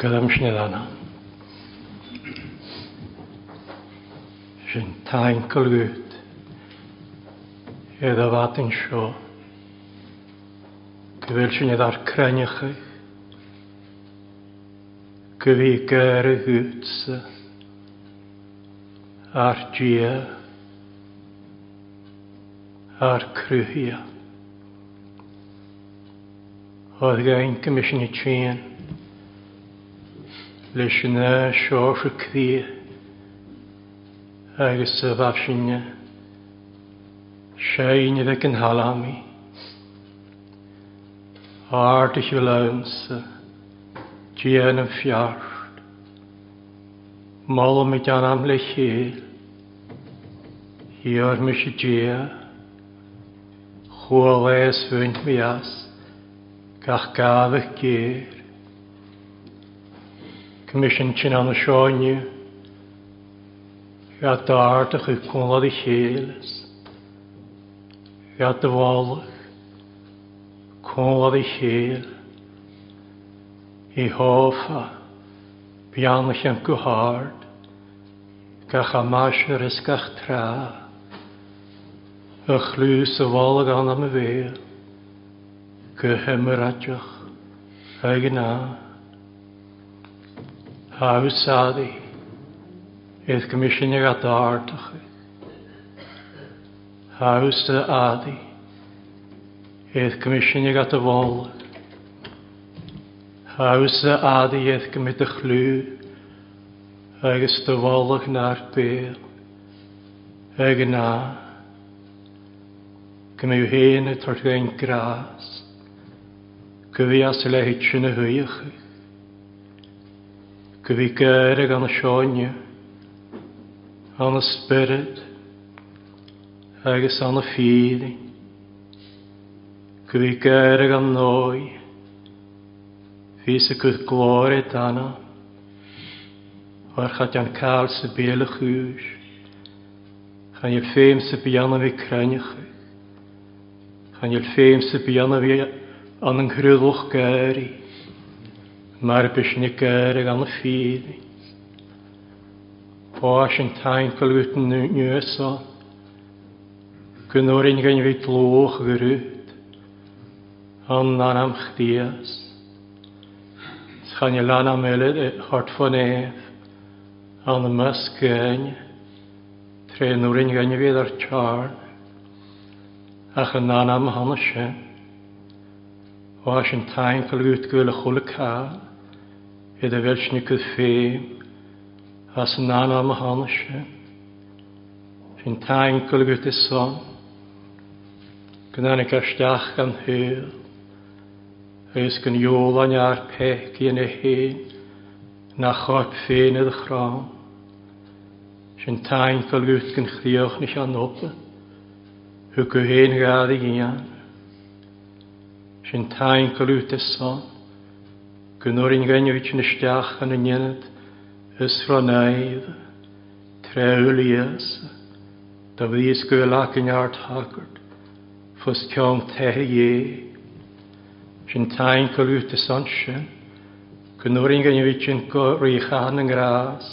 Gyrym snedana. Sy'n taen cylwyd. Edda fad yn sio. Gyfel sy'n edda'r crennych chi. Gyfi gair y hwtsa. Ar gia. Ar cryhia. Oedd gain gymysyn i tîn leis yna sio sy cri agos y faf synia siain iddo gynhalami ar dy hiwlawns dian yn fiart mal mi gan am le chil hi o'r mis i dia chwal es fynt mi as gach gaf eich gyr Commission sin an seáinniu Bhí dáart a chu cúlad i chélas Bhí do bhálach cúlad i chéal i háfa beannach an go háard ga cha máisiir is gach trá a chlús a bhála am a bhéal go himarateach a gnáth sadi, Eith commissioner a dardach. Haws dy adi. Eith gymysyn i'r dyfol. Haws dy adi eith gymryd y chlw. ag ystafolwch na'r bel. Ag yna. Gymru hyn y tortgain gras. Gyfias y lehytio'n y hwyach. Kvi kēreg an aan an spirit, agus an fīri, kvi kēreg an noi, fīsa kut glori tana, ar chat an kāl sa bēle chūs, chan jel fēm sa biana vi krenich, chan jel fēm sa an an Mae'r bysni gyr ag an y ffydd. Pwys yn tain cylwyt yn nŵso. Gynnwyr yn gyn fi glwch gyrwyd. Ond an am chdias. Sgan i lan am elyd e hort ffon ef. y mys gyn. Trenwyr yn gyn fi ddar charn. Ach yn an am hanes e. Pwys yn tain cylwyt gyl y chwl y cael. Ed a velchni kud fe as nana mahanashe. Fin tain kulgut is e son. Gnan ik astach kan heer. Eus kan jol an jaar pek in e heen. E na chop fein ed chram. Sin tain kulgut kan chrioch nich an oppe. Hu kuheen gade gian. Sin tain kulgut is e son. Gynnwyr yn gynnu wyt yn ystiach yn y nynad, ysfranaidd, treul ies, da fyddi sgwylac yn art hagwrd, ffos ciong tehe ie, sy'n tain colwyd y sonsyn, gynnwyr yn gynnu wyt yn rwychan yn gras,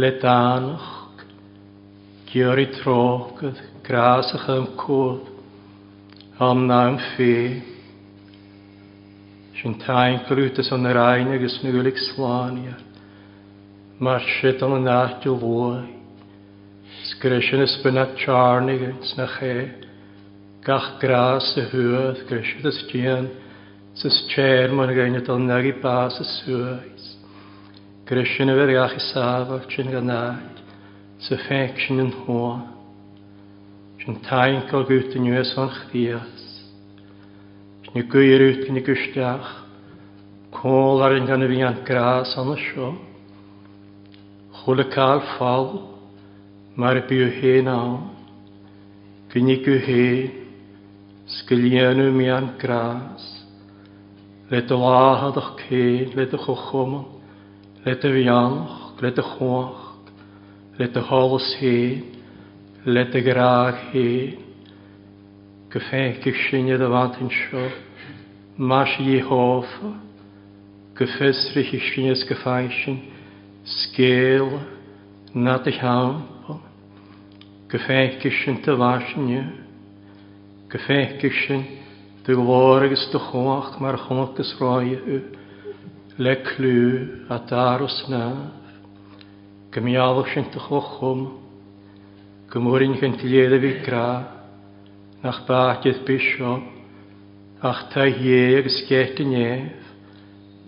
ledanwch, gyr i trogydd, gras ych ymcwdd, am na yn Sin tain grútas an raine agus nuúlik sláine. Mar si an an nátil lói. Sgrisin is byna tjarnigins na ché. Gach gras a huad grisid is dien. Sys tjer man gainit al nagi bas a suais. Grisin a veriach i safach sin ganaid. Sy ffenc sin yn hoa. Sin tain gael gwyt yn ywys o'n chdias. Ni gwyr yw't gyn i Hol ar yn gan y fi'n gras an y sio. Chwyl y cael ffal, mae'r byw hen awn. Fynig yw hen, sgilienw mi an gras. Let y lahad o'ch cyn, let y chwchwm, let y fianwch, let y chwach, let y holos hen, let y graag hen. Gefeich gysyn i dy fant yn sio, mas i hofa, gefäßliche Schiene gefeischen, skeel na de hampo, gefeikischen te waschenje, gefeikischen de gloriges te hoog maar is rooie u, at atarus na, gemialischen te hochum, gemorin gentiede wie gra, nach baatjes bishop, ach ta jeeges kertenjeeg,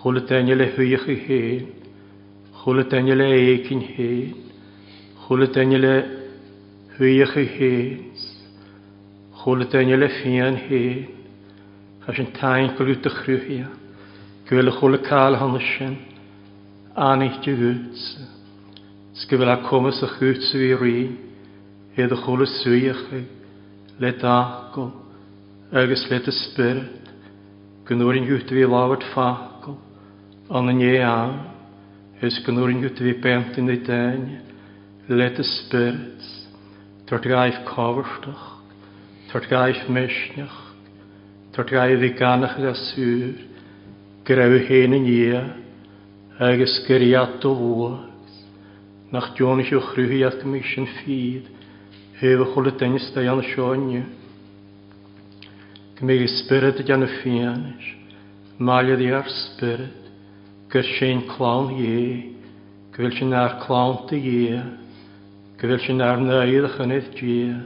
Chwle dain le hwych i hen. Chwle dain le eich i'n hen. Chwle dain le hwych i hen. Chwle dain le ffian hen. Chas yn tain gwyl yw dychrw hi. Gwyl y chwle cael hon ysyn. Anych dy gwyts. Sgyfel a comys y chwyts fi rin. Hedd y chwle swych i. Le dagol. Agus le dy spyrt. yn hwt fi lawr ffath. Ananyea, de tvipentini Let de spirits, tartgaif kavarstach, tartgaif mishnach, tartgaif viganach gasur, grau henen ia, agus geriat o voas, nach dionich o chruhiat gmishin fyd, hewe chole tenis da jan shonju, gmige spirit jan fianish, spirit, gur sin clán dhé, go bhfuil sin ar clánta dhé, go bhfuil sin ar naidachan ith dhé,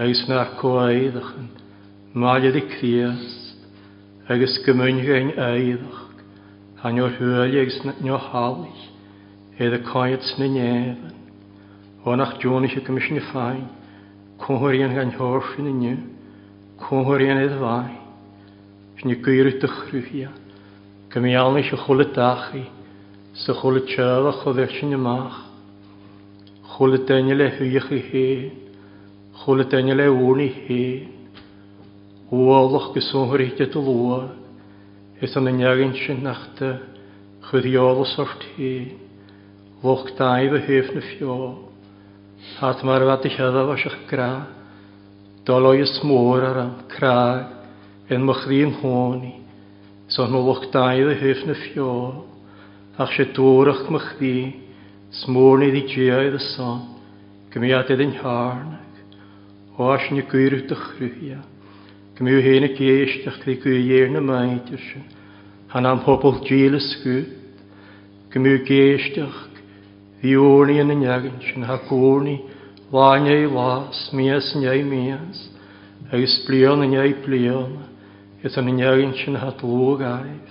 agus nar coaidachan, máliad i Criast, agus gymyngain aidach, a nio'r hwyli agus nio halich, edd y coed sy'n nefyn. Onach Jonas y gymysyn y ffain, cwnhwyrion gan horsyn yn yw, cwnhwyrion edd fai, sy'n y gyrwyd dychrwyfiad. Gomíána se chola dachaí sa chola teach chodéir sin amach, chola daine le thuíoch i hé, chola daine le bhúna hé, Uálach go súthiríte do is an na neagann sin nachta chuíálas ortaí, Loch daibh a héh na fiá, Hat mar bheit i gra, is ar an craig Son mo loch daid y hyf na fio, ach se dôrach mych fi, smôr ni di ddiaid y son, gymiad edyn harnag, o as ni gwyrw dychrwya, gymiw hen y geisdach di gwyr na maidr sy'n, han am hobl gil y sgwyd, gymiw geisdach, ddiwrni yn y niagan sy'n, ha gwrni, lányai lás, mias nyai mias, agus blion nyai blion, an in jagin sin hat lógáibh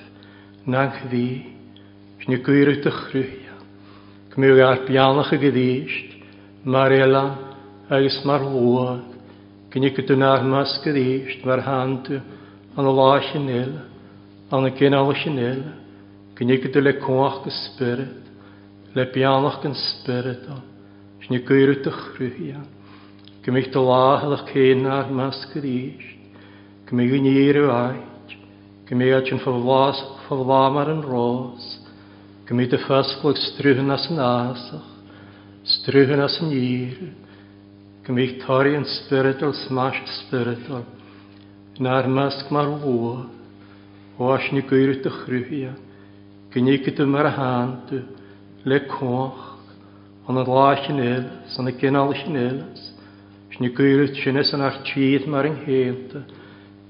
na chhí sna cuiir a chhrúthe, go mé ar peannacha go dhíist, mar eile agus mar luag, gnne go dúnar mas go dhíist de háú an lá le cuaach go spirit, le peannach an spirit an, sna cuiir a chhrúthe, mas Gymiginiru ait, gymig yn ffoflas ffoflam ar yn ros, gymig dy ffasglwg strwyhyn as yn asach, strwyhyn as yn ir, een spirital yn spirital, smash spiritual, na'r masg mar lwa, o as ni gwyr dy chrwyhia, handw, le coch, on a lach yn elis, an y gynnal yn elis, Sni gwyrt yn ar tîd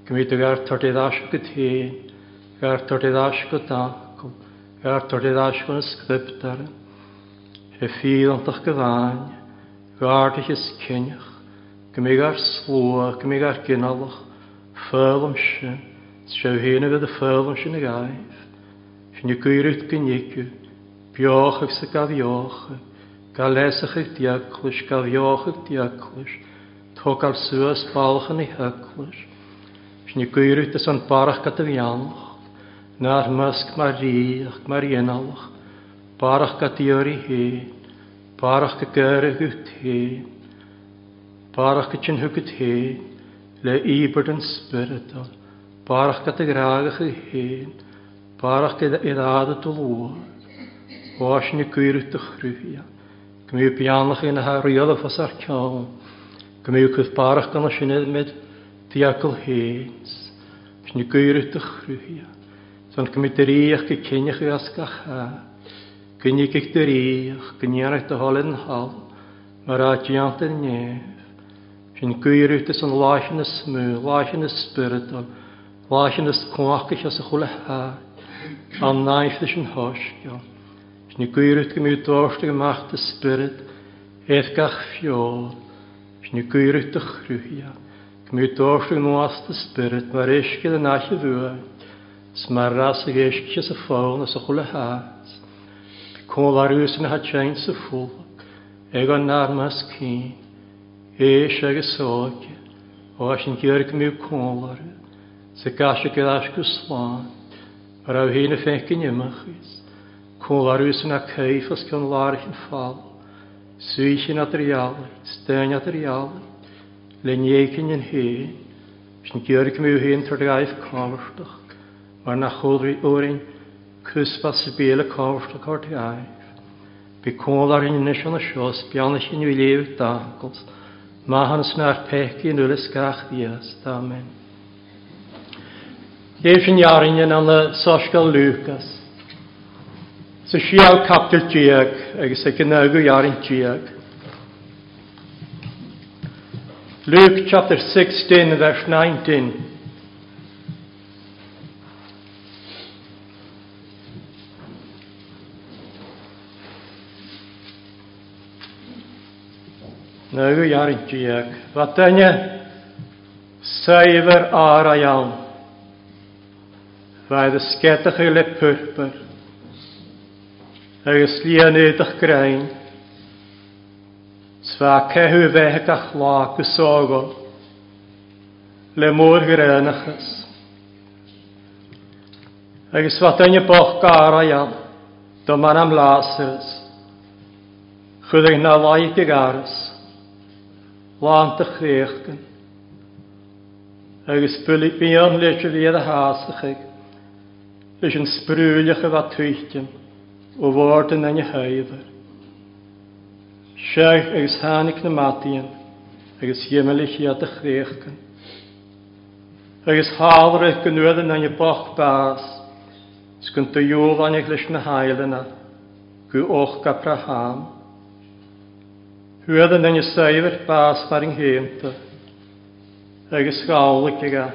Gmitegar Tortidashkut he, Gar Tortidashkut akum, Gar Tortidashkut skriptar, Hefidantach gewain, Gardig is kinnig, Gmigar sloa, Gmigar ginalach, Furlumshin, Sjövhene vid Furlumshin i gaif, Shnikuirut giniku, Bjochig se gavjochig, Galesach ik Tokal suas balchen i Snígwyr út yn barach gada fianach, na'r mysg mae'r riach mae'r ienalach, barach gada i'r i hi, barach gada gyrach yw't hi, barach gada yn hwgyd hi, le ibert yn spiritual, barach gada gragach i hi, barach gada iddada dwlwar, oes Snígwyr út o'ch rhywia, gymryd bianach yn haar riodd o ffasar cawn, gymryd cwth barach gan o syniad med Diakel héins, nu gyrwyd y chrwya. je gymryd yr eich gy cynnych i asgach ha. Gynnig i'ch dyr eich, gynnyrach dy hol yn hal, mae'r adiant yn nef. Sy'n in ys yn lach in y smw, lach ha. A naif ys yn hosgio. Sy'n gyrwyd dorst y gymach dy spyryd, eithgach ffiol. Sy'n gyrwyd Gmydorsig nuast y spirit, mae'r eisgyd yn all y fwy. Smaras ag eisgyd sy'n ffawn as y chwle haas. Cwl ar ywys yn hatsain sy'n ffwlg. Eg o'n armas cyn. Eis ag ysog. O as yn gyrg mi cwl ar yw. Sy'n gasio gyda asg yslan. Ar aw hyn y ffegyn ymachus. Cwl ar ywys yn a ceif as gan larch yn ffal. Swych yn adrialig. Stein adrialig lenécin an hé, sin dearg mú héon tar gaibh cáhartach, mar na chodhí órin cuspa sa béle cáhartach ar gaibh. Bí cólar in na sin na seos beanna sin bhí léh dagos, máhan snar in nulas gach días, amen. Déir sin jarinne an na sásgal Lucas, Sa sial captil diag agus a gynnygu jarin diag, Luke chapter 16, verse 19. Nou, Wat yarıncıyak. je? sayver arayan. Vayda de ile purper. Agus lian edach grein. Fa cehu bheith a chlá go le mór grénachas. Agus fa daine boch gara iam do man am lásas. Chud ag na laig ag aras. Lánt a chréchgan. Agus bulig bíon leis a fiad a hásachig. Leis an sprúliach a fa o bhórdan na ne haifar. Seach agus hánig na mátaíon agus dhéimeich iad a chréchcan. Agus hálaach go nuan an boch skunt sgun do dúhhainnig leis na háilena go och ga praham. Huadan an saoimhar bás mar an héanta agus gála aga.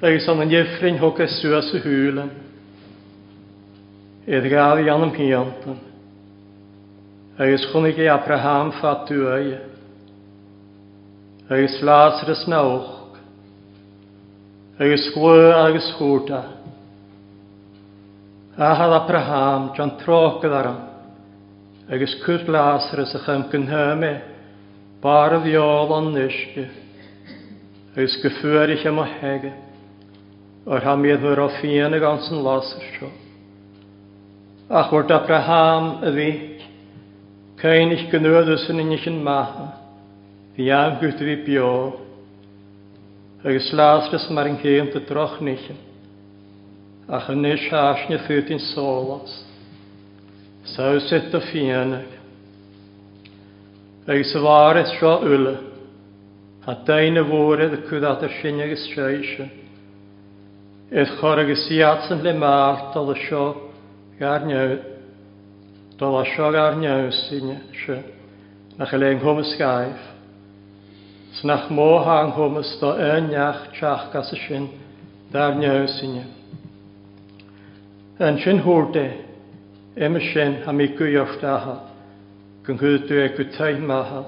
Agus an an dhéfrinn thugus suas a húlan, Iad gáí an agus chunig é Abraham fatú é, agus Lázarus na óch, agus chlu agus chóta. Ahad Abraham John tróchad aram, agus cwrt Lázarus a chym gynhyme, bar y ddiol o'n nysgu, agus gyffwyr eich am o hege, o'r hamiad fyr o ffyn y gans yn Lázarus Ach wrth Abraham y ddi, Cainig gynnwyd yn unig yn maha, fi am gwyd fi bio, agus lásras mar yn gheim dy droch nichen, a chynnig sias ni ffyrdd solas, sawset dy fianag, agus y fareth sio yla, a dain y fwredd y cwddat y sy'n agos treisio, Edd chor agos i atsyn le mart o ddysio garniawyd, dol a siog ar niaws sy'n se, na chael ein hwm ysgaif. Snach mô ha'n hwm ysdo yn iach tiach gas y sin, dar niaws sy'n e. Yn sin hwrde, ym y sin am i gwyocht aha, gynghydw e gwytau maha,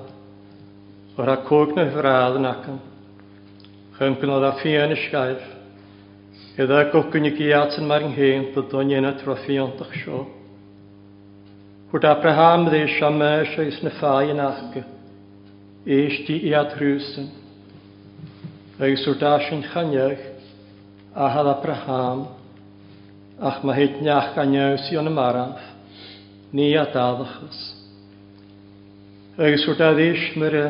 o'r a cwg na hyfradd yn acan, chym gynnod a ffian ysgaif, Ydda gwgwn i giat yn mar'n hen, dod o'n yna trofion dych siol. Gwyd Abraham ddys a mys e, oes na ffai yn achga. Eis di i adrwysyn. Oes o'r das yn chaniach a had Abraham. Ach mae hyd niach ganiaws i o'n y maraf. Ni a daddachas. Oes o'r da ddys myr e,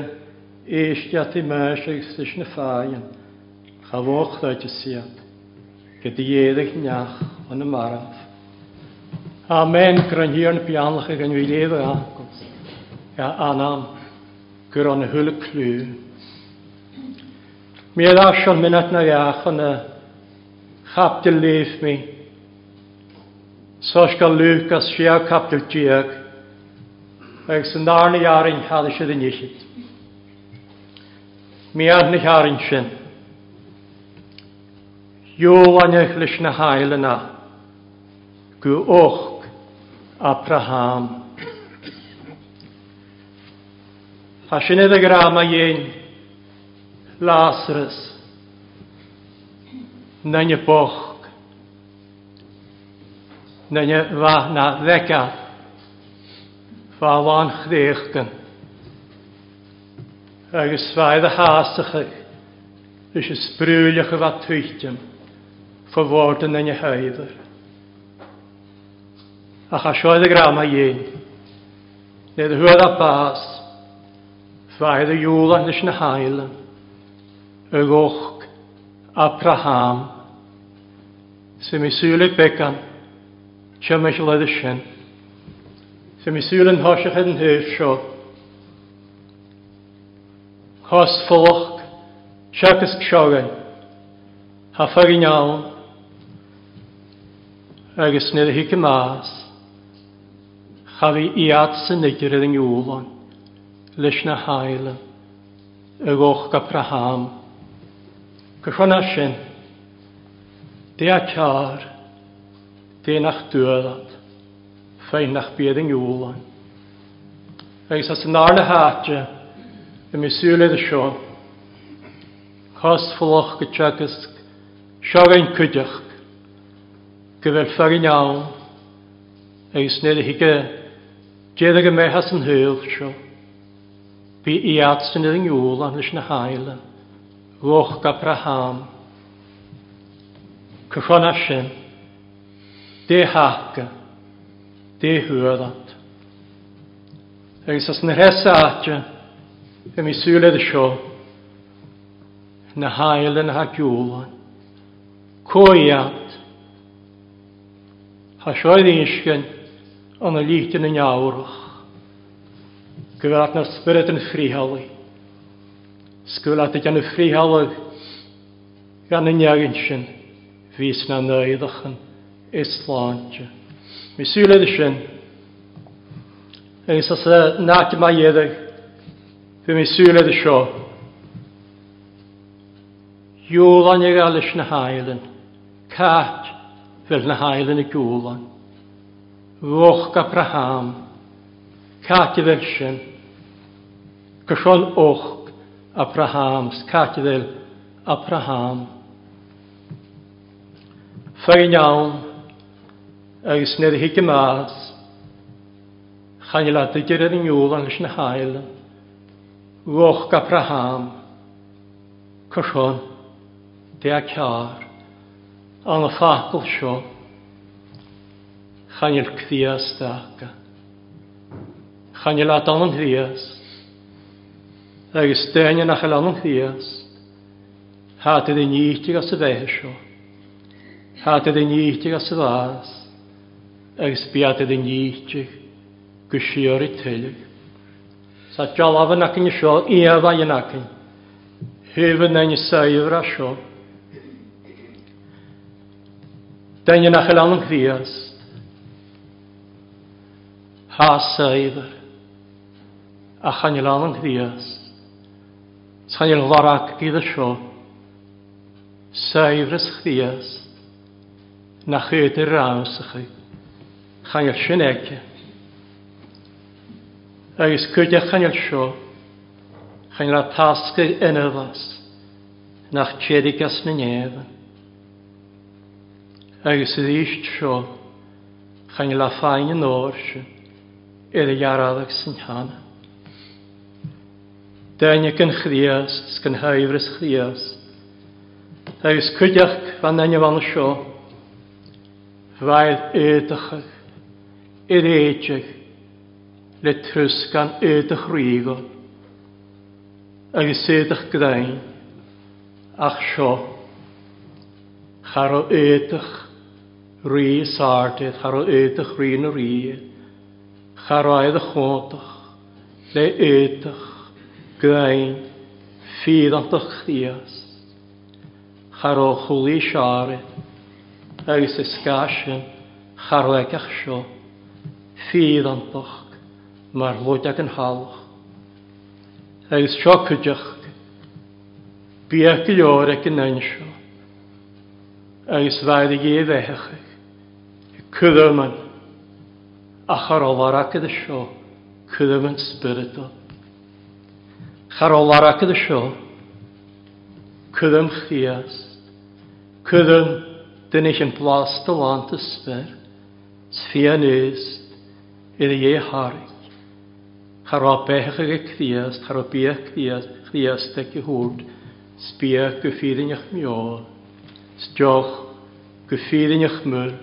eis di at mys oes ddys na ffai yn. Chafoch ddod siad. Gyda ieddig niach o'n y Amen, grynhyrn pianlach ag yn wyleiddo agos. Ia, anam, gyrwn hwyl clw. Mi edda sion minat na iach yn y chapdil leif mi. Sos gael Lucas sia capdil diag. Ag sy'n darni iarin hadda sydd yn iechyd. Mi adni iarin sy'n. Jolan eich lish na hael yna. Gw och Abraham. A sinydd y grama ie'n Lazarus na ni boch na ni fa na ddega fa fan chdeichgan agos faidd y hasach ys ysbrwyliach y fa twytym fy yn na ni a cha sioedd y gram a iein. Nid hwyd a bas, ffaid y iwl a nes na hael, y goch a praham, sy'n mi sŵl y becan, sy'n mi sŵl y ddysyn, sy'n mi sŵl yn hosiach yn hyf sio, hos ffoloch, siac ysg siogen, ha ffag i iawn, agos nid y hic y Haf i iad sy'n nidr yn ywlon, leis na hael, y goch gapraham. Cychwan asyn, de a car, de nach dwylad, fein nach bydd yn ywlon. Eis as yn arna hatja, y mi sylid y sion, chos ffoloch gytragysg, siogain cydach, gyfer ffarin iawn, eis nid y hige, Déad go méchas an thuúh seo. Bhí iad san idir ngiúil an leis na haile, Roch ga praham. Cychona sin, dé haca, dé hwyrad. Agus as na rhesa atia, ym i sŵledd sio, na haile na hagiwla, coiad, ha sioedd eisgyn, an y lít yn y niawrach. Gyfad na'r spirit yn ffrihalu. Sgwylat ydy yn y ffrihalu gan y niagyn sy'n fys na nöydach yn islantio. Mi sylid sy'n yn sas nad yma iedig fe mi sylid sio Júlan i gael ys na hailen, cat fel na hailen i gúlan. Roch Abraham, Cati fel sy'n, och Abrahams, Cati fel Abraham. Fyrin iawn, agos nid hi gymas, chanilad y gyrraedd yn yw'r angos yn hael, Roch Abraham, Gysiol, Deag Iar, Anna Ffacl Siop, Chanel cfias daca. Chanel adan yn hrias. Agus dyn yn achel an yn hrias. Hatydd yn ítig as y fesio. Hatydd yn ítig as y fas. Agus biatydd yn ítig gwsio'r i tylig. Sa jalaf yn ac yn sio, iafa yn ac yn. Hyfyn yn saifr a sio. Dyn yn achel an yn hrias há saibr a chanil an an chdias chanil varach gyda sio saibr as chdias na chyd yr raws a chy chanil sy'n ege gyd cwydia chanil sio chanil a tasgu Na nach chedig gas na nefn agos ydd eist sio chanil a ffain yn ar y ag sy'n hana. Dain yn chdiast, sgan haifrys chdiast. Agus cwydach fan nain fan sio. Fael edachach, yr er eidach, le trws gan edach rhigo. Agus edach gydain, ach sio. Charo edach, rhi sartid, charo edach Charaedd y chwntach, le ydych, gwain, ffydd ond o'ch chdias. Charo chwli siare, agos ysgasyn, charweg a'ch sio, ffydd ond o'ch, mae'r lwyd ag yn halwch. Agos sio cydych, biach gylio'r ag yn ansio, agos faedd i gyd echych, cydymant, acharolaracydd y sio, cydym yn spirito. Charolaracydd y sio, cydym chiast, cydym dyn eich yn blast o lant ysfer, sfian ist, yn ei harig. Charo bech ag y criast, charo bech criast, criast ag y hwrd, sbiach gyffydd yn eich miol, sdioch gyffydd eich myrd,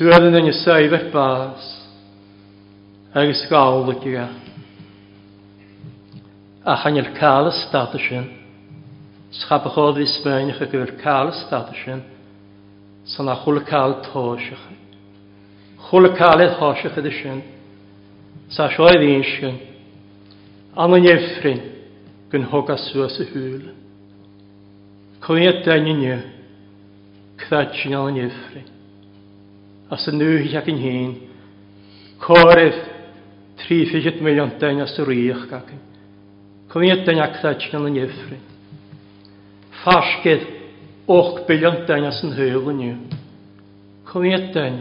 Tuaran yn y saifr bas, agus gawl y gyda. A chan i'r cael y statusyn, sgabach o ddisbaenach ac yw'r cael y statusyn, san a chwl y cael tosach. Chwl cael y tosach ydy sy'n, sa sioedd un sy'n, an yn efryn, gyn hog a swas y hwyl. Cwyniad dain yn yw, cdad sy'n an yn as y nŵ ac yn hyn. Corif 30 milion dyn as y rych gac. Cwniad dyn ac ddach gan yn iffri. Fasgedd 8 bilion dyn as yn hyl yn yw. Cwniad dyn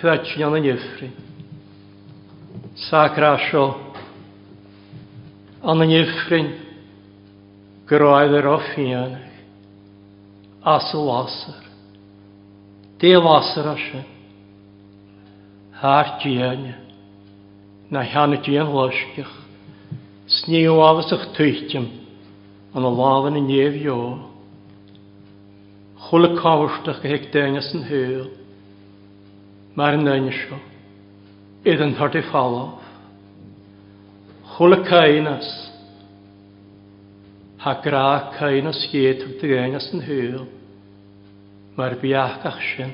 ddach gan yn iffri. Sacrasio an yn iffrin gyrraedd yr offianach. Asol asach délasar se. Thart díine na cheanna díon loisteach, sníomhhalasach tuitim an a láhan na néomhheo. Chla cáhaisteach go héic déineas an thuúil, mar an naine seo, iad an thart i fáh. Chla cainas, Tá gra cainas héad ag Mae'r biachach sy'n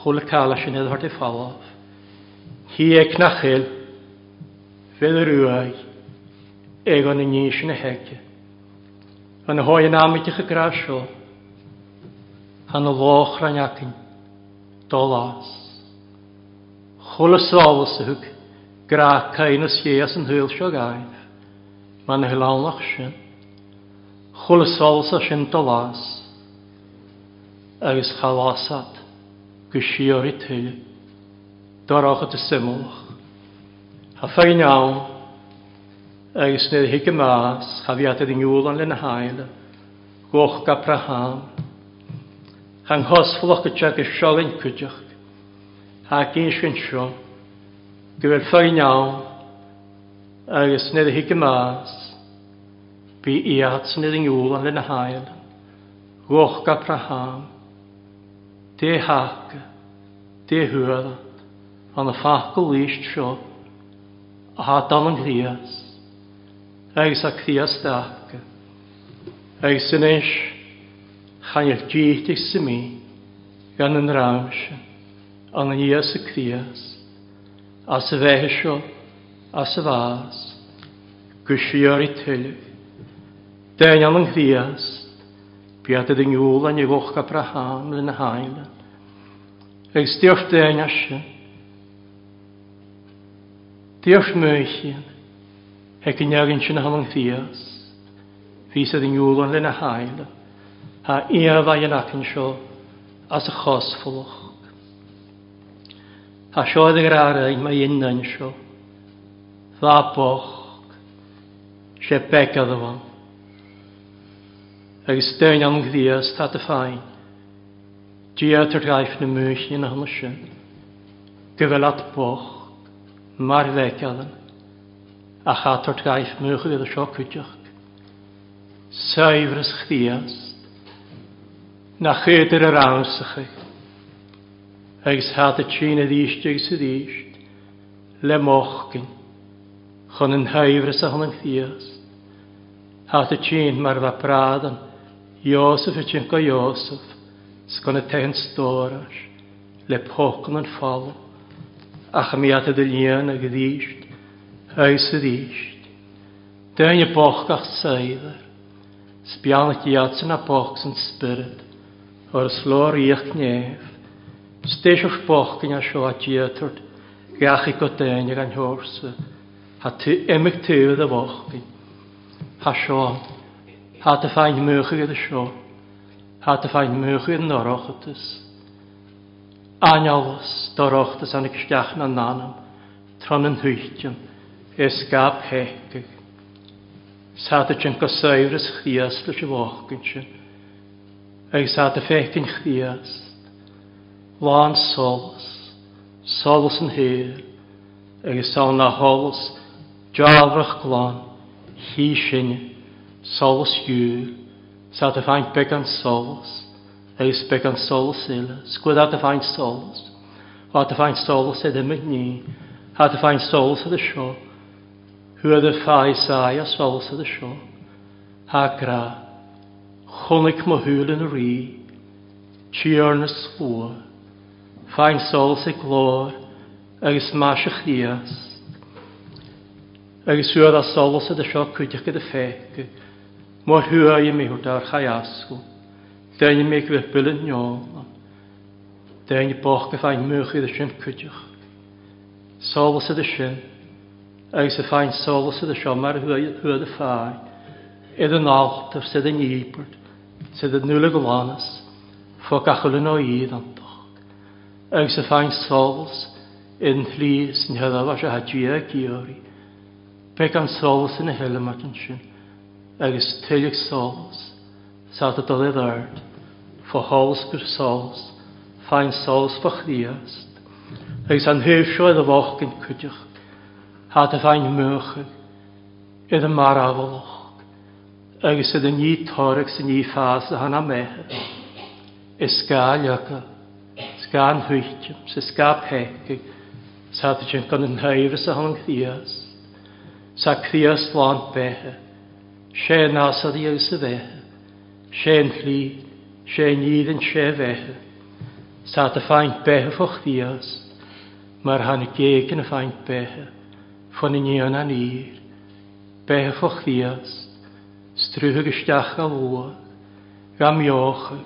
chwl y cael a sy'n edrych ar ffalof. Hi e cnachil, fydd yr rwai, egon y nis yn y heg. Yn hoi yn amit i'ch y grasio, han y loch rhan acyn, dolas. Chwl y solas y hwg, gra cain y sias yn hwyl sio gaif, ma'n hylawnach sy'n. Chwl y solas a sy'n dolas agus chalásat go siori tuile dorácha a simach. Tá féin ná agus nid hiice más cha bhíata i ngiúlan le na háile goch ga praham Chan hosfalach go te gus seolinn cuideach há cin sin seo go bhfuil féin ná agus nid hiice más bí iad nid i ngiúlan le na háile goch ga praham Dé haca, dé hwyran, an y ffacol leist sio, a ha dan yn hlias, eis a crias daca, eis yn eis, chan i'r gyd eich sy'n mi, gan yn rawnsio, an yn ias y crias, a sy fehysio, a sy fas, gwysio ar ei tylig, dyn an yn hlias, Biad ydyn nhw'n yn ei goch Abraham yn y hael. Ys diolch dyn asio. Diolch mwychian. Hec yn iawn sy'n hamang ddias. Fis ydyn nhw'n yn y hael. Ha iaf a'i yn ac yn sio as y chosfolwch. Ha sio ydych yr arain mae un yn sio. Dda boch. Se begad o fan agus déin an gdíos tá a fáin. Díar gaif na múis in hana sin, go bhfuil at boch, mar bheitcean, a chatart gaif mucha a seo chuideach. Saifras chdiast, na chéidir ar ansacha, agus hat a tína díiste agus a díist, le mochgin, chun an haifras a hana chdiast, hat a tín mar bheith pradan, Iosef yw tjinka Iosef, skan et tegn storar, le pokken en fall, ach mi at det ljen og rist, høyse rist. Den je pokkach seider, spjanet jatsen a pokksen spirit, or slår i knev, stes of pokken a sjå at jøtert, gach ikk og den jeg an horse, hat emmek tøve vokken, ha sjånt, Hat a fáin mwychu gyda sio. Hat a fáin mwychu yn norochtus. Anjalus dorochtus an y gysgach na nanam. Tron yn hwytion. Ys gab hecig. Sat a chyn gosair ys chdias lys y fochgyn chyn. Ag sat a fecyn chdias. Lan solus. Solus yn hyr. Ag sawn na holus. Jalrach glon. Hi syniad. Sols jŵr, sa dy faint beg an sols, eis beg an sols il, sgwyd a dy faint sols, o a dy faint sols e ddim yn ni, a dy faint sols e dy sio, hw e dy ffai sai a sols e dy sio, a gra, chwnig mo hwyl yn y ri, si ar na sgwr, fain sols e glor, agus mas y chdias, agus hw e dy sols e dy sio cwydych gyda ffeg, Mo hwa i mi hwt ar chai asgw. Dyn i mi gwybyl yn iol. Dyn i boch gyda gyffain mwch i ddysyn cwydioch. Sol sydd ysyn. Ag sy'n ffain sol sydd ysio mae'r hwa dy ffai. Edd yn alt altar sydd yn ibryd. Sydd yn nŵl y gwlanas. Fo gachol yn o i ddantoch. Ag sy'n ffain sol yn llys yn hyddaf a sy'n hadwia a giori. Pe gan sol yn y hyl yma gynsyn. sy'n agus tuigh sols, sa a dul ard, fo hols gyr sols, fain sols fo chriast, agus an hufsioedd y foch yn cwdych, hat y fain mwchig, edo mar afoloch, agus edo ni torag sy'n ni ffas a hana mehe, ysga liaga, sga yn hwytiam, sga pegig, sa dy jyn gan yn hyfys a hon chriast, sa chriast lan behe, sé násaí agus sa bheitthe, sé lí sé níd an sé bheitthe, Sa a feinint bethe fochtíos, mar hanna géan a feinint bethe fan iníon an ír, bethe fochtíos, struthe gosteach a bhua, ga miocha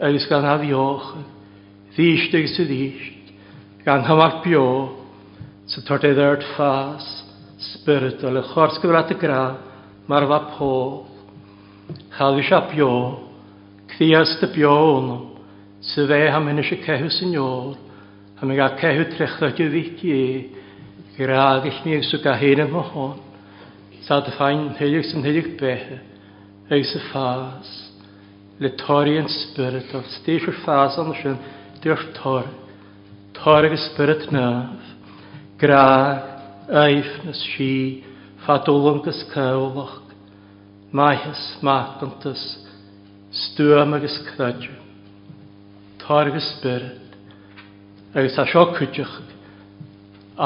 agus gan a bhiocha, dhíiste agus sa dhíist, gan hamach bio, sa tort éidirt fás, spirit a le chóscobrata graf, mar va pó. Chavisha bio, cthiasta bionum, sy fe ham hyn eisiau cehu synior, a mi gael cehu trechta dy ddich i, gyrraedd eich mi eisiau gael hyn yma hon, sa dy ffain hylig sy'n hylig behe, eis y ffas, le tori yn spirit, o stis o'r ffas ond sy'n diolch tori, tori y spirit naf, gyrraedd, eif nes si, Chadolungus cawlach, maihis macantus, stwam agus cradw, targus spirit, agus a sio cwydych,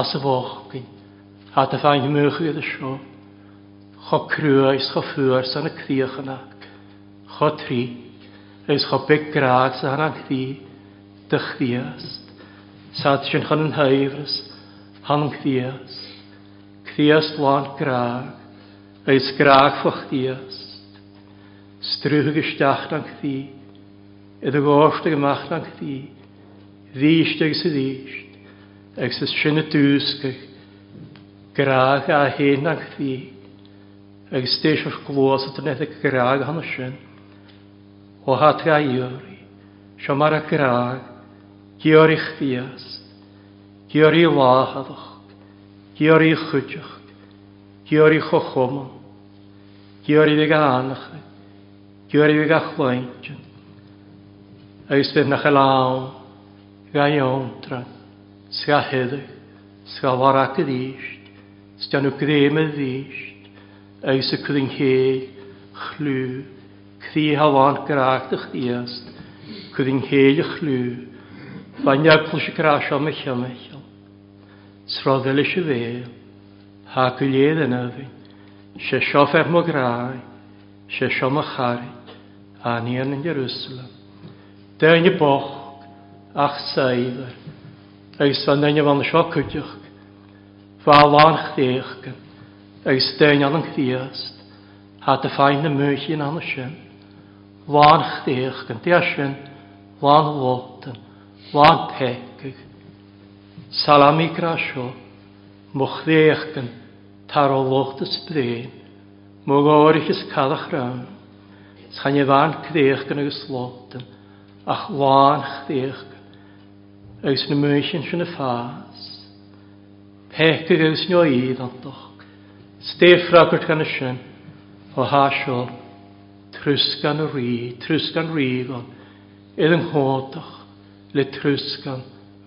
as y foch gyn, a dy fain mwych i'r sio, cho crwa is cho ffwyr san y criach yna, cho tri, agus cho big graag sa hana'n chdi, dy chdiast, sa chan yn haifrys, han chdiast, fiast land graag, eis graag foch diast. Strwch gestach dank thi, edd y gorstig ymach dank thi, ddysht ag sydd ddysht, ag sydd sy'n y dwsgach, graag a hen dank thi, ag steis o'r glwys at yn edrych graag hann sy'n, o hat a iori, siomar a graag, giorich fiast, giori lahadoch, Giori chwydioch, giori chochomon, giori fi ganach, giori fi gachlaint. Agus bydd na chalaw, gan iawntra, sga heddych, sga warach ydysht, sgan o grym ydysht, agus y cwddyn heil, chlw, cthi hafan graag dych diast, cwddyn heil y chlw, Fanya clwys y grasio mych sroddel eisiau fe, ha gwyledd yn yfyn, se siofech er mo grau, se siom o chari, a ni yn Jerusalem. Dyn i boch, ach saifr, eis fan dyn i fan sio cwdioch, fa lan chdech, agos dyn al yn chdiast, ha dy ffain y mwych yn anna sy'n, lan chdech, gan di a sy'n, lan lotan, lan grasio, mwch Salamikra sio, mwchddeachgan, tarolocht y sbrein, mwgorich ys cadach rawn, schan i fan gan agos lobdan, ach lan gan, agos na mwysyn sy'n y ffas. Pech ag agos nio idd antoch, stef ragwrt gan y sy'n, o hasio, trws gan y rhi, gan rhigon, idd yng nghodach, le trws trwsgan,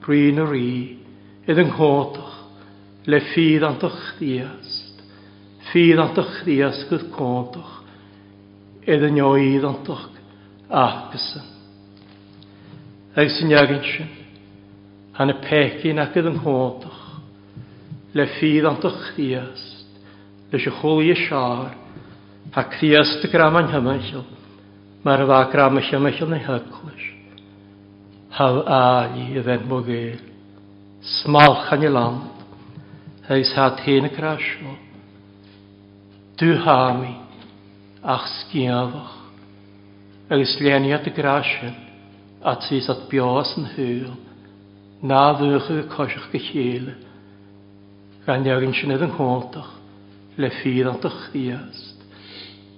rhin y rhi, ydd yng le ffydd antach chdiast, ffydd antach chdiast gyda codach, ydd yn oed antach ahgysyn. Ag sy'n iagyn sy'n, han y pecyn ac ydd yng le ffydd antach chdiast, le sy'n chwli y siar, a chdiast y gram yn hymysl, mae'r fa gram y hymysl neu hyglwys. Hal ali y ddyn mwgel smalchan i land, heis ha tena grasio, du hami, ach sgiafach, agus lénia de grasin, at sís at bias an hwyl, na ddwch y cosiach gychile, gan diagyn sy'n edrych yn hwntach, le ffydd an dych ddiast,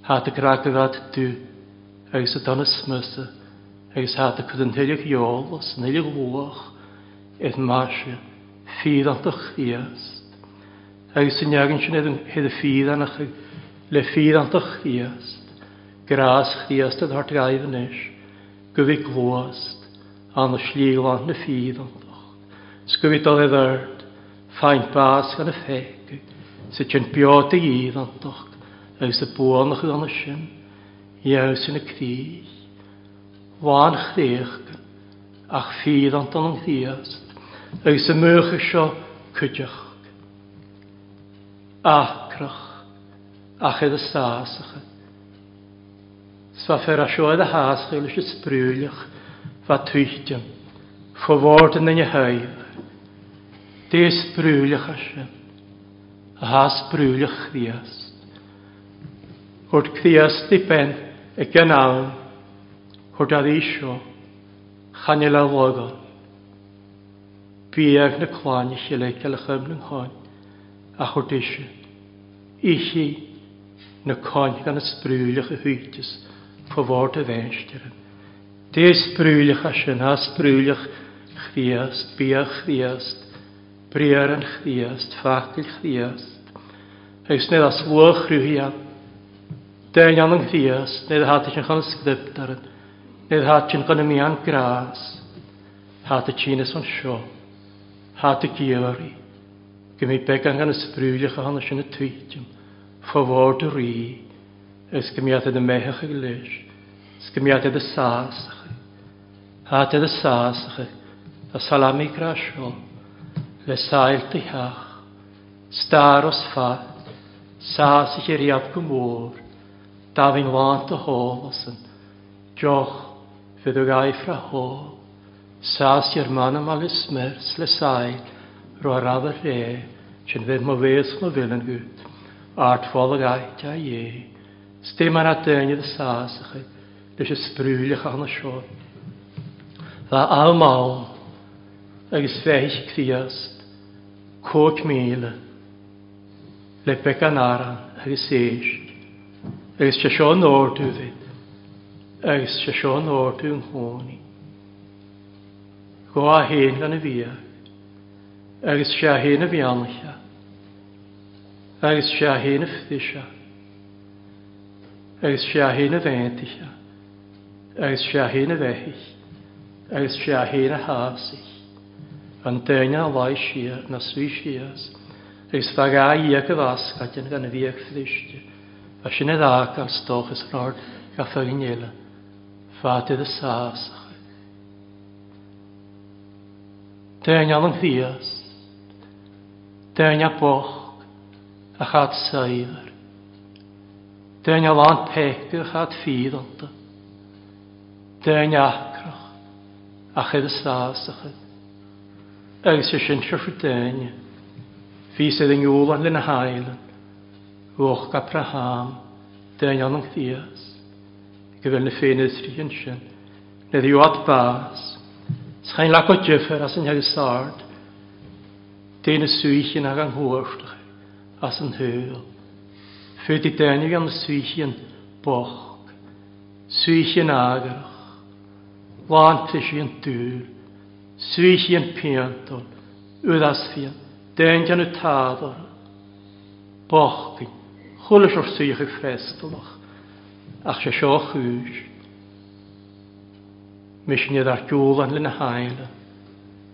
ha dy graag dw, agus y dan ysmysa, agus ha dy cydyn hyliach iol, os yn hyliach edd maasio ffydd alt o chdiast. Ac sy'n iawn sy'n hedd y ffydd anach le ffydd o chdiast. Gras chdiast yn hart gaif yn eis. Gyfi glwast an y slíl an y ffydd antoch. Sgyfi dod e ddyrd, ffaint bas gan y ffeg. Sy'n sy'n biod y idd antoch. Ac sy'n bwon ych yn y sy'n. Iawn sy'n y cdi. Wan chdech ach ffydd antoch yn agus y mwch sio cwydioch. Acrach, achyd y stasach. Sfa fer a sio edrych hasach yw lysio sbrwylioch fa twylltiam. Foford yn yna haif. Di sbrwylioch asio. A ha sbrwylioch chriast. Hwrt chriast i ben y gynawn. Hwrt a ddisio. Chanel a logon. Bíag na chláine sé le telechem na cháin a chuirtíise. Ichi na cáin gan na sprúlach a hhuitas fá bhór a bhéistean. Dé sprúlach a sin a sprúlach chríast, bíag chríast, bríar an chríast, fachil chríast. Eus nid as lwch rhywiad. Dyn an yng Nghyas, nid hat eich yn chan ysgdybdar, nid hat eich yn gan ymwneud gras, hat eich yn ysgdybdar hat y gyfari. Gym i beg angen ysbrwylach a hannes yn y tweetym, ffofod y rhi, ysgymiadau dy mehach y glis, ysgymiadau de sasach, hat dy sasach, a salami grasio, le sail dy hach, star os fa, sasach i'r iad gymwr, dafyn lant o hofosyn, joch fydd o gaifra hof, Sás Germana malismer slesai roraver re, sin vim o ves no vilen gut, art volgai ta ye. Stemar at denge de sásige, dus de spruilig aan de Va almaum, agus feich kriast, kok mele, le pekanara agus eisht, agus se sio norduvit, agus se sio norduvit honi. go a hen gan y fiach, agus se hen y fianlacha, agus se hen y ffdisa, agus se hen y feinticha, agus se hen y fechich, agus se hen y hasich, an dyna lai siar na swy siars, agus fag a iag y fasgadyn gan y fiach ffdisio, a sy'n edrych ar stoch ysgrifennu'r gaffag yn iela, ffadid y sasach. Dyna yng Nghyas. Dyna boch a chad sair. Dyna lan pegu a chad ffydd ond. Dyna acrach a chydd y a chydd. Agus y sy'n siwr dyna. Fi sydd yn yw'r lyn y hailen. Wch ga praham. Dyna yng Nghyas. Gyfel na ffeinydd sy'n sy'n. Nid yw at bas. Schain lako jyfer as yn hag sard. Dyn y swychyn ag anghwyrstach as yn hyl. Fyd i denig am y swychyn boch. Swychyn agarach. Lantish yn dŵr. Swychyn piantol. Ydasfian. Denjan y tador. Boch gyn. Chwlys o'r swych y ffestolach. Ach se sio chwys. Mishnid ar gŵlan lyn hael,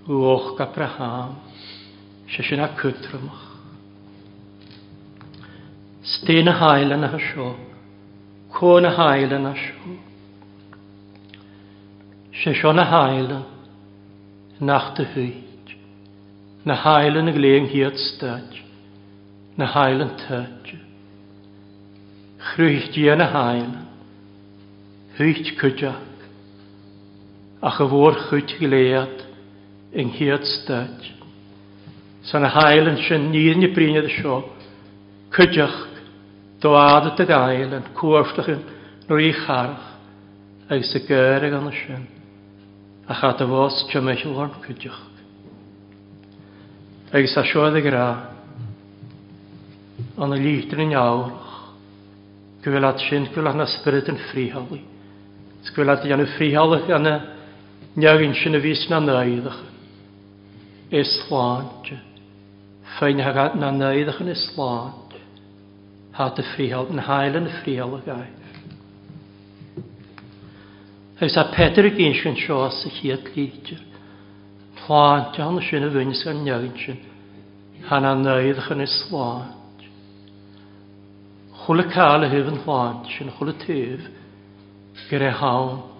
gwoch gabraham, sy'n a cwtrymach. Styn y hael yna hysio, cwn y hael yna hysio. Sy'n y hael nach dy hwyd, na hael yn glein gleim hiad stad, na hael yn tyd. Chrwyd di yn y hael, hwyd cydach a chy fwr chwyd gilead yng nghyad stad. Sa'n y hael yn sy'n nid ni brin ydw sio, cydioch doad y dyd ail yn cwrftach yn nôr i charach, ag sy gyr ag anna sy'n, a chad y fos jymell lorn cydioch. Ag sa sioedd y gra, ond y lítr yn iawn, gwylad sy'n gwylad na spirit yn ffriholi. gwylad yn anw yn anna Neagin sin a vís na naidach. Eslant. sláinte. Fein ha na naidach yn eslant. Hat y frihel, yn hael yn a fríhal a gaif. Hys a Petr gyn sin sio as y chiad lítir. Pláinte an sin a fynis gan neagin sin. Ha na naidach an yn eslant. Chwle cael a hyfyn pláint sin chwle tyf. Gyre hawn.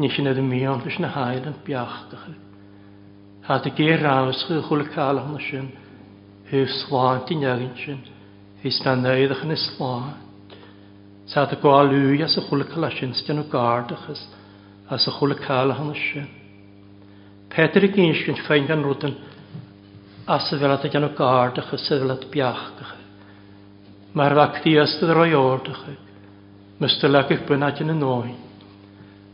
Nis yn edrych mi ond fes na haid yn biachtach. Ha dy geir raws chi chwyl cael hwn sy'n hyw slant i'n agyn sy'n hys na neidach yn y slant. Sa dy gwael yw as y chwyl cael sy'n sy'n o gardach as as y chwyl cael hwn sy'n. Petr i gyn sy'n ffein gan rwydyn as y fel at y gan o gardach as y fel at biachtach. Mae'r facti ystod roi ordach. Mystelag eich bynnag yn y noen.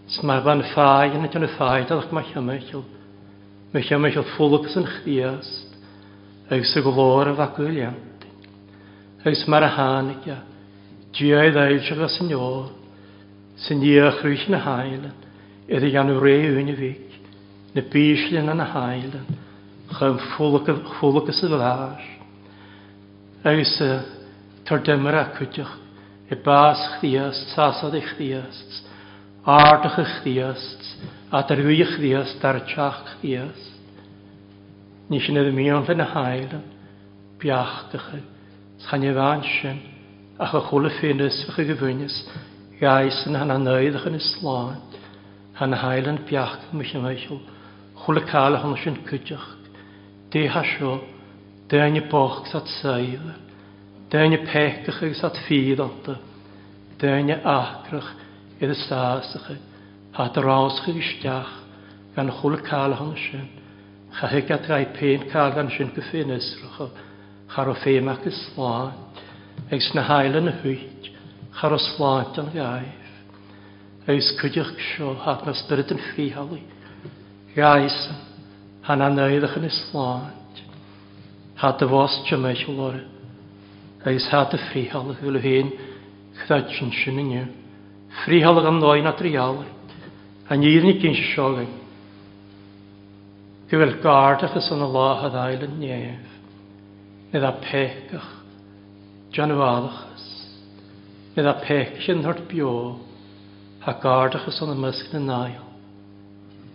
Sma'r fan ffai, yn edrych yn y ffai, dadach mae mae'n Mae Mae'n o ffwlwg sy'n chdiast. Ys y glor y fagwyliant. Ys mae'r hanig a diau ddeil sy'n sy'n ôl, Sy'n i rwych yn y hailen. Ydy gan y rei yn y fic. Na bys yn y hael, Chym ffwlwg sy'n y flas. Ys y tardymer acwydioch. Y bas chdiast, sasad i chdiast ardach y chdiast, a dar wy chdiast ar tiach chdiast. Nis yn edrych mion fy na hael, biachtach y, chan i fan sy'n, ach y chwl y ffynus fy chy gyfynus, gais yn hana nöiddach yn islaen, hana hael yn biachtach mych yn meichol, chwl y cael hwn sy'n cydach, di hasio, Dyn i boch at seir, dyn i pechach ag ffydd ond, dyn i acrach, iad a sásacha, há a rásacha isteach gan chula cálahan sin, chahig at gai pein cágan sin go féin isracha, char o féimach is sláin, ag sna hailan na hwyt, char o sláint an gaif, agus cwydioch sio hat na spyrd yn ffihali, gais han a neiddach yn isláint, há a fos tymais lore, agus há a ffihali hwyl hyn, chdaid sin sin yn yw. Fríhall an náin a tríála, a níirnig cin se seogain. Bhfuil gáardachas an láthad eile néamh, nid a pechach Janwalachas, nid a pechach an hort bio, a gáardachas an mysg na nail,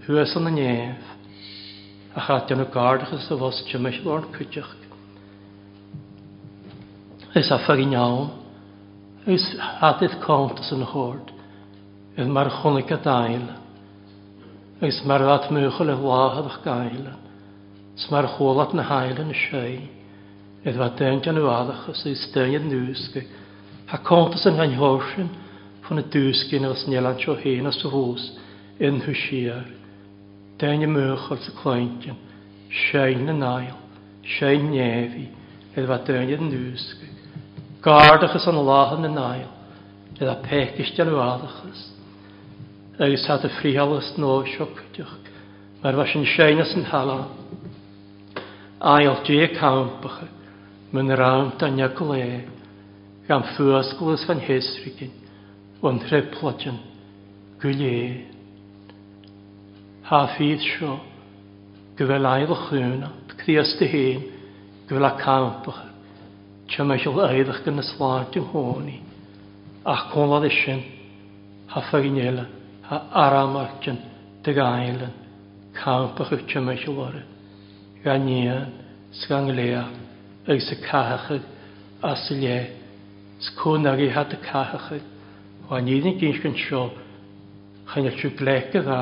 huas an na néamh, a cha dyn nhw gáardachas a fos tymach lorn cwtioch. Is a ffag i Ys adydd contas yn hord, ydd mae'r chwnig a dael, ys mae'r at mwchol y wlahad o'ch gael, ys mae'r chwolat na hael yn y siau, ydd mae dyn gan yw adach ys ys dyn yn nŵsg, ha contas yn gan horsyn, fan y dŵsg yn ys nielan sio hen y hws, yn hwsiar, dyn y mwchol sy'n clyntion, siau na nael, siau nefi, ydd mae dyn yn nŵsg, gardachas an láhan na náil, i a peiceiste an bhádachas. Agus hat a fríhalas nó mar was sin séinas an halá. Ail dé campacha, mun rám a necolé, gan fuasgolas fan hésrigin, o'n treplajan, gwylé. Ha fydd sio, gyfel ail o chwna, cdias dy hen, gyfel a campacha, Tio mae eisiau aeddach gan yslaat yng nghoni. Ach cwnlad eisiau, ha ffaginiela, ha aram artian, dy gailan, campach ych tio mae eisiau lore. Ganian, sganglea, ag sy cachach, as y le, sgwn ag i had y cachach, o nid yn gynch gan sio, chan eich siw glec y dda,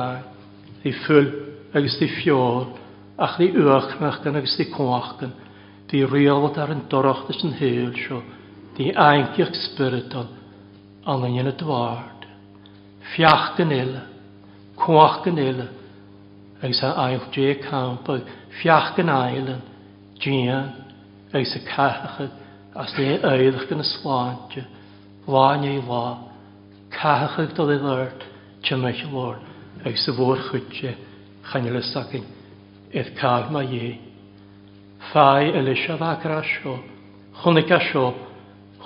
di ffwl, agos di ffiol, ach di uach mach gan agos di cwach gan, Di riolod ar yn dorochtas yn hyl sio. Di ainciach spyridon. Angen yn y dward. Fiach gan ila. Cwach gan ila. Agus a ail dre camp. Fiach gan ailan. Gian. Agus a cachach. As ni eidach gan y slantio. Lán ei lá. Cachach dod i ddart. Tymach i lor. Agus a fwr chwtio. Chanel y sagin. Edd cael mae ei. Fai Elisha Vakra sio, chwnica sio,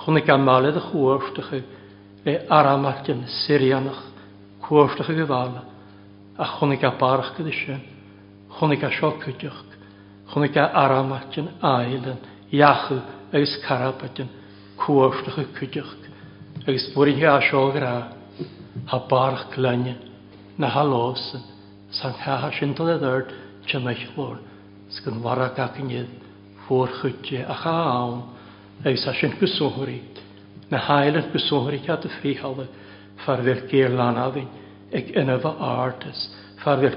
chwnica maled y chwrstach e aramach yn Syrianach, chwrstach y gyfala, a chwnica barach gyda sy'n, chwnica sio cydioch, chwnica aramach yn ailen, iachw agos carabat yn chwrstach y cydioch, agos bwyrdd hi a sio gra, ha barach glanio, na halosyn, san chaha sy'n dod e ddyrd, ti'n lwrdd sgan wara gacynydd fôr chwydje a chawn eis a sy'n gyswhri na hael yn gyswhri cad y ffrihal farfel geir lan adyn ag yna fy artis farfel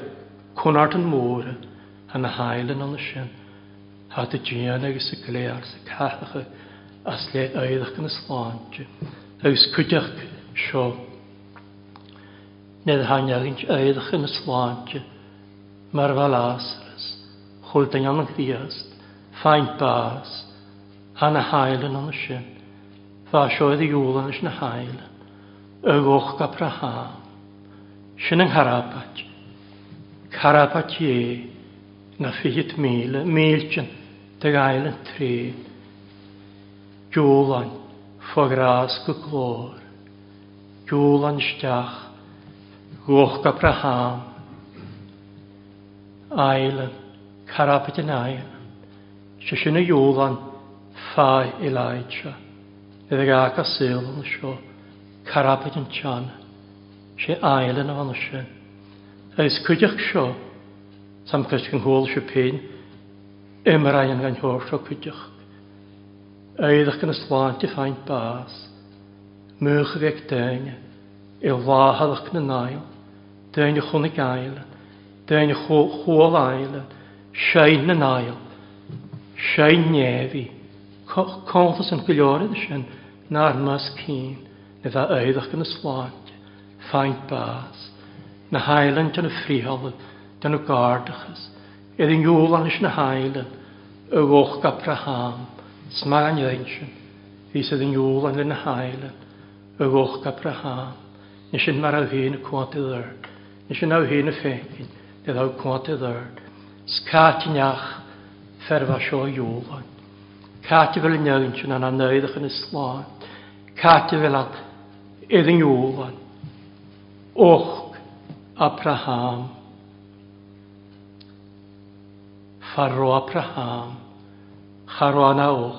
cwnart yn môr a na hael yn ond sy'n ha dy gian agos y glear sy'n cachach as le oeddach yn yslanti agos cwydach sio nid hanyag yn oeddach yn chultain an chríast, feint bás, a na hailen an sin, Fa sioedd i iwlan is na hailen, y goch ga praha, sin yng Ngharapach, Carapach ie, na ffihit mil, milchen, dy gailen tri, Jwlan, ffogras go glor, Jwlan stiach, goch ga praham, Ailen, Carapit yn ai. Se sy'n y iwlan ffai i laid se. Fydd ag ac a syl yn sio. Carapit yn tian. Se ail yn o'n sio. Ys cwydych sio. Sam cysg yn hwyl sio pein. Ymra yn gan hwyr sio cwydych. Eiddach gan yslant i ffaint bas. Mwych i feg dyn. I lahadach yn ail. Dyn i chwnig ail. Dyn i chwol ail. Dyn Sein yn ail. Sein nefi. Conthas yn gwyliorydd sy'n na'r mas cyn. Nid dda eiddach yn y slant. Faint bas. Na hailan dyn y ffrihol. Dyn y gardachas. Edd yn ywlan ys na hailan. Y goch gapraham. Smagan ywensyn. Fis edd yn ywlan yn y hailan. Y goch gapraham. Nes yn mar a fi'n y cwant i ddyrd. Nes yn a fi'n y ffegin. Dydd aw cwant i Skátineach ferfa seo jólan. Káti vel njöntjun anna nöjdachan i slán. Káti vel att edin jólan. Och Abraham. Farro Abraham. Charoana och.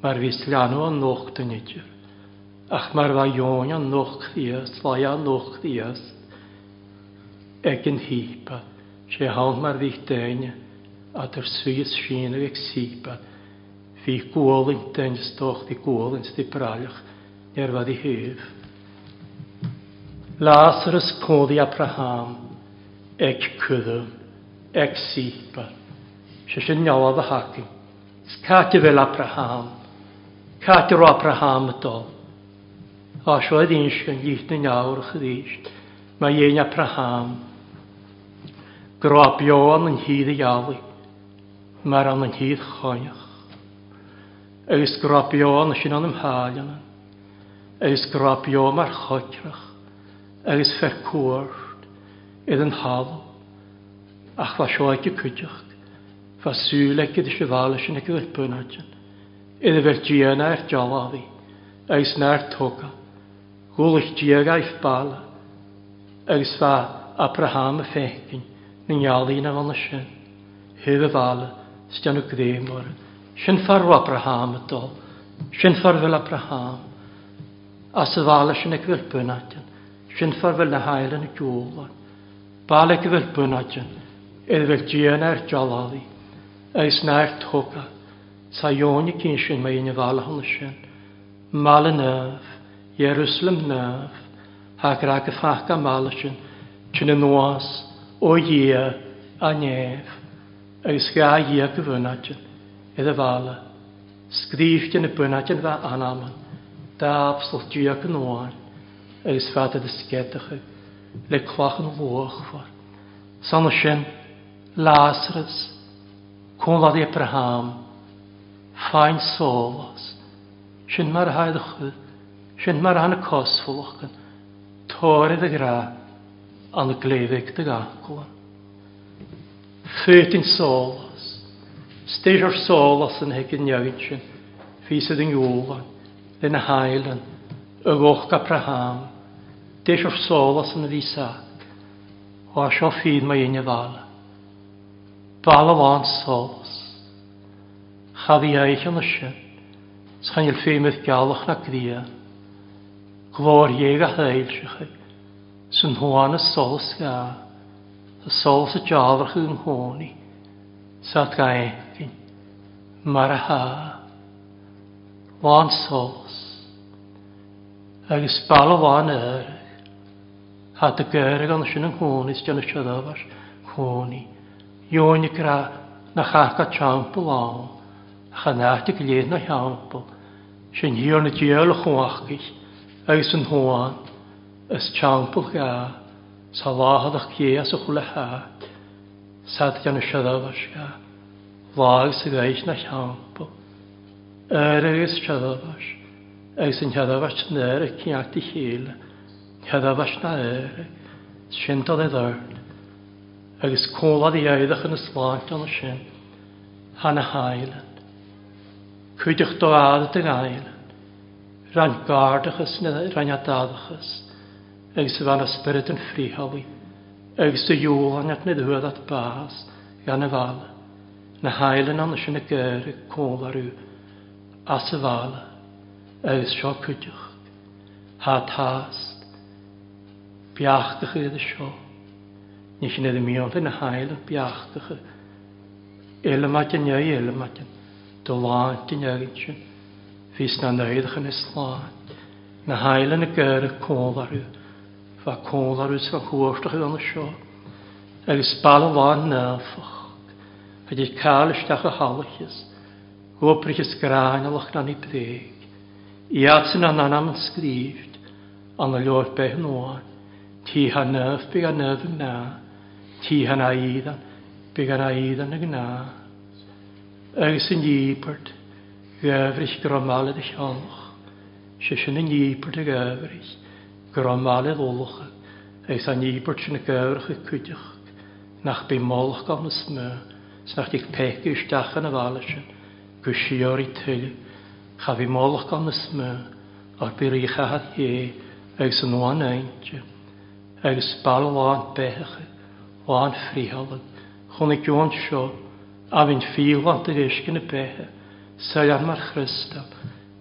Mar visliano an nochtanitjur. Ach mar va jónan nochthias, vaja nochthias. Egin hípat sé hall mar bhí daine a tar suas sin a bheith Fi hí gólinn dain stocht i gólinn tí bralach ar bhd i hih. Lázarus códí Abraham ag cudm ag sípa, sé sin nealad a haci. Cáte bhfuil Abraham, Cáte Abraham adol. Á seo a dhéon sin líit na neabhar a mae dhéon Abraham, Drabioan yn hyd i ialu, mae'r an yn hyd choiach. Agus grabioan sy'n an ymhaelian, agus grabio mae'r chodrach, agus fercwrd idd yn halw, ach fa sioeg i cwydioch, fa sŵleg idd eisiau fal eisiau neg idd'r bynadjan, idd efer diana er jalafi, agus na'r toga, gwlych diag a'i ffbala, agus fa Abraham y fechyn, na ngealaí na bhana sin, thuh bhla steanú gréimor, sin farú Abraham ató, sin farfuil Abraham, as sa bhla sin ag bhfuil bunatin, sin farfuil na hailan na dúla, bhla ag bhfuil bunatin, iad bhfuil díana ar jalaí, agus nair tóca, sa jóni cín sin mé na bhla hana sin, mala nef, Jerusalem nef, hag rag y ffach am mala sin, Tyn yn nwas, o ie a nef, agus gea ie gyfynadion, edda fala, sgrifdion y bynadion fa anaman, da absol dwi ag yn oan, agus fa dy dysgedach yw, le clach yn fwoch ffwr. Sanw sy'n, Lazarus, cwnlad i Abraham, ffain solos, sy'n marhaid o chyd, sy'n marhaid o cosfwlwch yn, torydd y graf, an glévig de gakoan. Føtin solas, styrir solas an hekin jautsin, fysid yn júlan, den a hailan, y gochga praham, dyrir solas an visak, o a sio fyd ma yna vala. Bala van solas, chaddi eich an ysyn, s'chan il ffeimydd galwch na gria, glor ieg a heil sy'n sy'n hwan y sols ga, y sols y jafrach yng nghoni, sa't ga egin, mar a ha, wan sols, agos bal o wan erig, ha dy gyrrig ond sy'n yng nghoni, sy'n y siadafas nghoni, iwn i gra na chach champo champl a chanach i gled na champl, sy'n hiwn y diol o chwachgis, agos yn hwan, Ys tiampl ga, sa láhadach gé as a chula ha, sa gan y siadafas ga, lág er er er sy'n gais na tiampl, yr agos siadafas, agos yn siadafas nyr y cyniacht i chil, siadafas na yr, sy'n dod i e ddord, agos cwlad i aeddach yn y slag gan y sy'n, han y hailen, cwydych doad y dyngailen, rhan gardachus na rhan adadachus, agus bhain ysbryd yn ffriholi, agus y iwl angad nid hwyd at bas gan y fal, na hael yn anna sy'n y gyr y cwl ar yw, as y fal, agus sio cwydioch, ha tast, biachgach ydy sio, ni sy'n edrych mi ond yn y hael yn biachgach ydy, Elmadyn iau, elmadyn, dylant yn agyn sy'n, fys na nöydach yn islaat, na hael yn y gyr y cwl ar yw, Fa cólar ús a chóirtach i anna seo. Agus bala bháin náfach. A dí cálisteach a halachis. Hóprichis gráin a lach na ní breg. Iatsin a nanam yn sgrifft. Anna ljór beth nóar. Ti ha nöf byg a nöf yn na. Tí ha na íðan. Byg a na íðan ag na. Agus yn dýpart. Gafrich gromalad eich anlach. Sysyn yn dýpart ag gafrich gur an máile ólacha éis an níbert sin na gairicha chuideach nach bí mólach gan na smú snach ag peice isteachcha na bhile sin go siorí tuile cha bhí mólach gan na smú ach bí ríthe hé agus an nóáin ainte agus ballháin béthecha háin fríhallan chun i gúin seo a bhín fíhain a giscin na béthe sa an mar Christab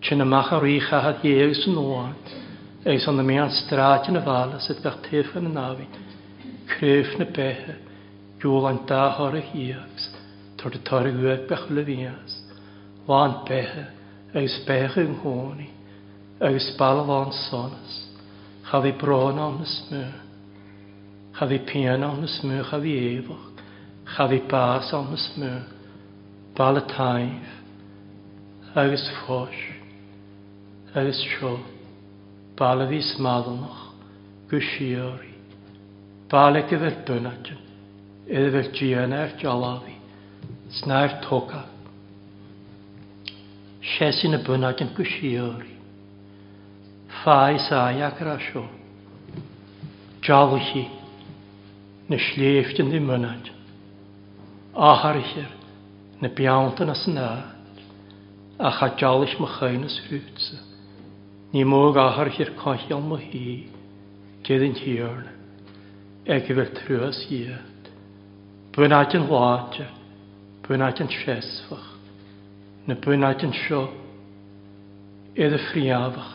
sin amach a ríthe hé agus an nóáin Eis an na mé an straat na bhla sit bheith tefan na náhain, Cruúh na béthe, dúil an dáthra hííachs, tar de y bh bech le bhías, Bháin béthe agus béthe an gcónaí, agus ballháin sonas, Cha bhí brán an na smú, Cha bhí pean an na smú a bhí éhacht, cha bhí bás an na smú, Ball a taif, eis fós, eis siol. Bala fi smadlnach, gwsiori. Bala gyfer dynadyn, iddo fel gianaf jalafi, snaif toga. Siesin y bynadyn gwsiori. Fai saiach rasio. Jalchi, na sleiftyn di mynad. Aharchir, na biawntan as nad. A chadjalch mychain as rwtsa ni móg áthar hir caiil mo hí, céan tíorn, ag bhfuil trúas iad. Bunáid an láte, bunáid an séasfach, na bunáid an seo, iad a phríabhach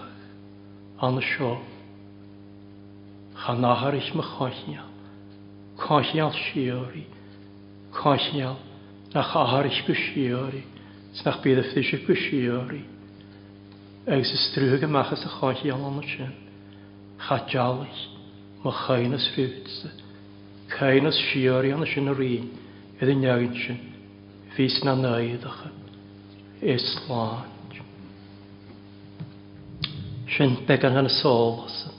an na seo. Cha náthar is mo caiineal, caiineal siúí, caiineal nach áthar is go siúí, snach bíad a fisio go agus is strúge machchas a chaáí anna sin, chatealaich má chainas fiúsa, Chainas siúí anna sin a rion i d neann sin hís na nuidecha Isláid. Sin be an hena sólas,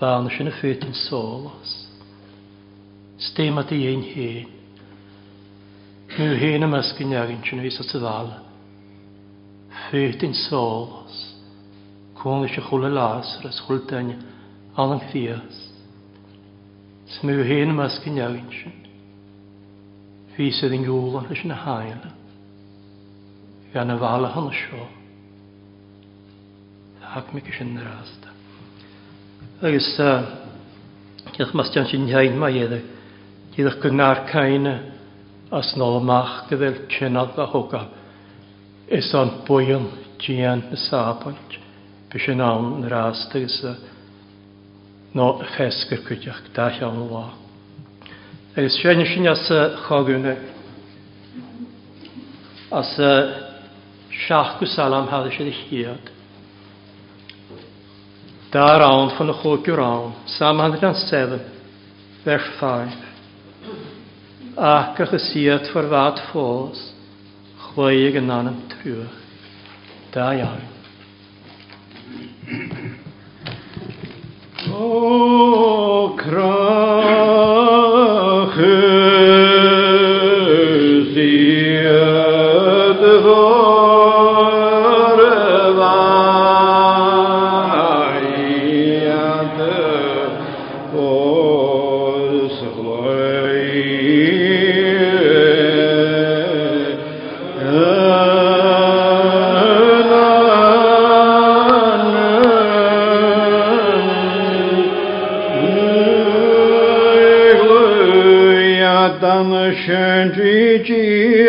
bhena sin a fétin sólas. Stéma a dhéon héin. Nú héna meas go neagann sin hís a sa fyrt in solos, cwng eisiau chwle las, rys chwldain al yn ffias. Smyw hen mas gyn iawn sy'n, fi sydd yn gŵl yn hysyn y hael, gan y fal hon y sio, ac mi gysyn yr asta. Agus, Cech mas jan sy'n iawn mae edrych, gyda'r gynnar cain as nôl mach gyda'r cynad a hwgaf, Is o'n bwyl gian na safont, bys yn awn yr astag ys a no chesgyr cwydioch da iawn lo. Agus sy'n sy'n as y chogwn as y siach salam hadd eisiau ddechrau. Da rawn fan y chwg yw rawn. Sam 107, vers 5. Ac ych y siad ffordd fad ffos. Chwaig yn anam trwch. Da iawn. O Christ. and teach you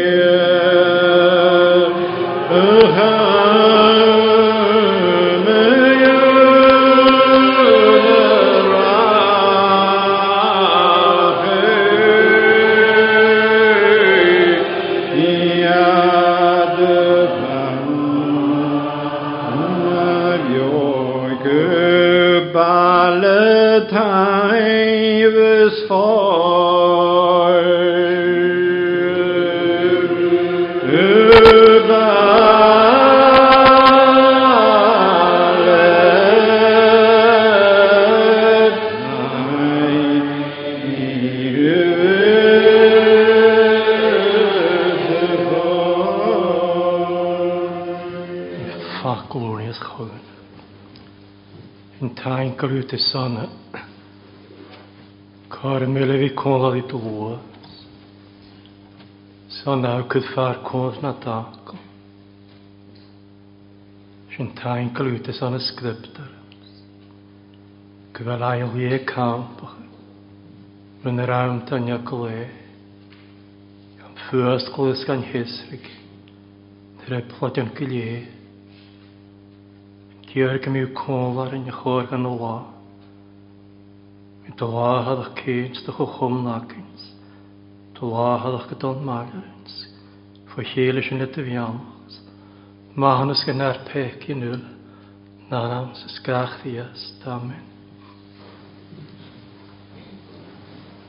te sana. Karmelevi konlali tuua. Sana kud far konvna tako. Sin tainkel ute sana skriptar. Kvelai lie kampach. Men raunta njakle. Kan först kluskan hisrik. Treplatjan kilje. Tjörkam ju konlaren jag hör kan och Tuláhadach céid do chu chumnákins, Tuláhadach go don marins, Fo chéile sin it a bheanachs, Máhannas gan ar pech i Ná am sa scachtí as, Amen.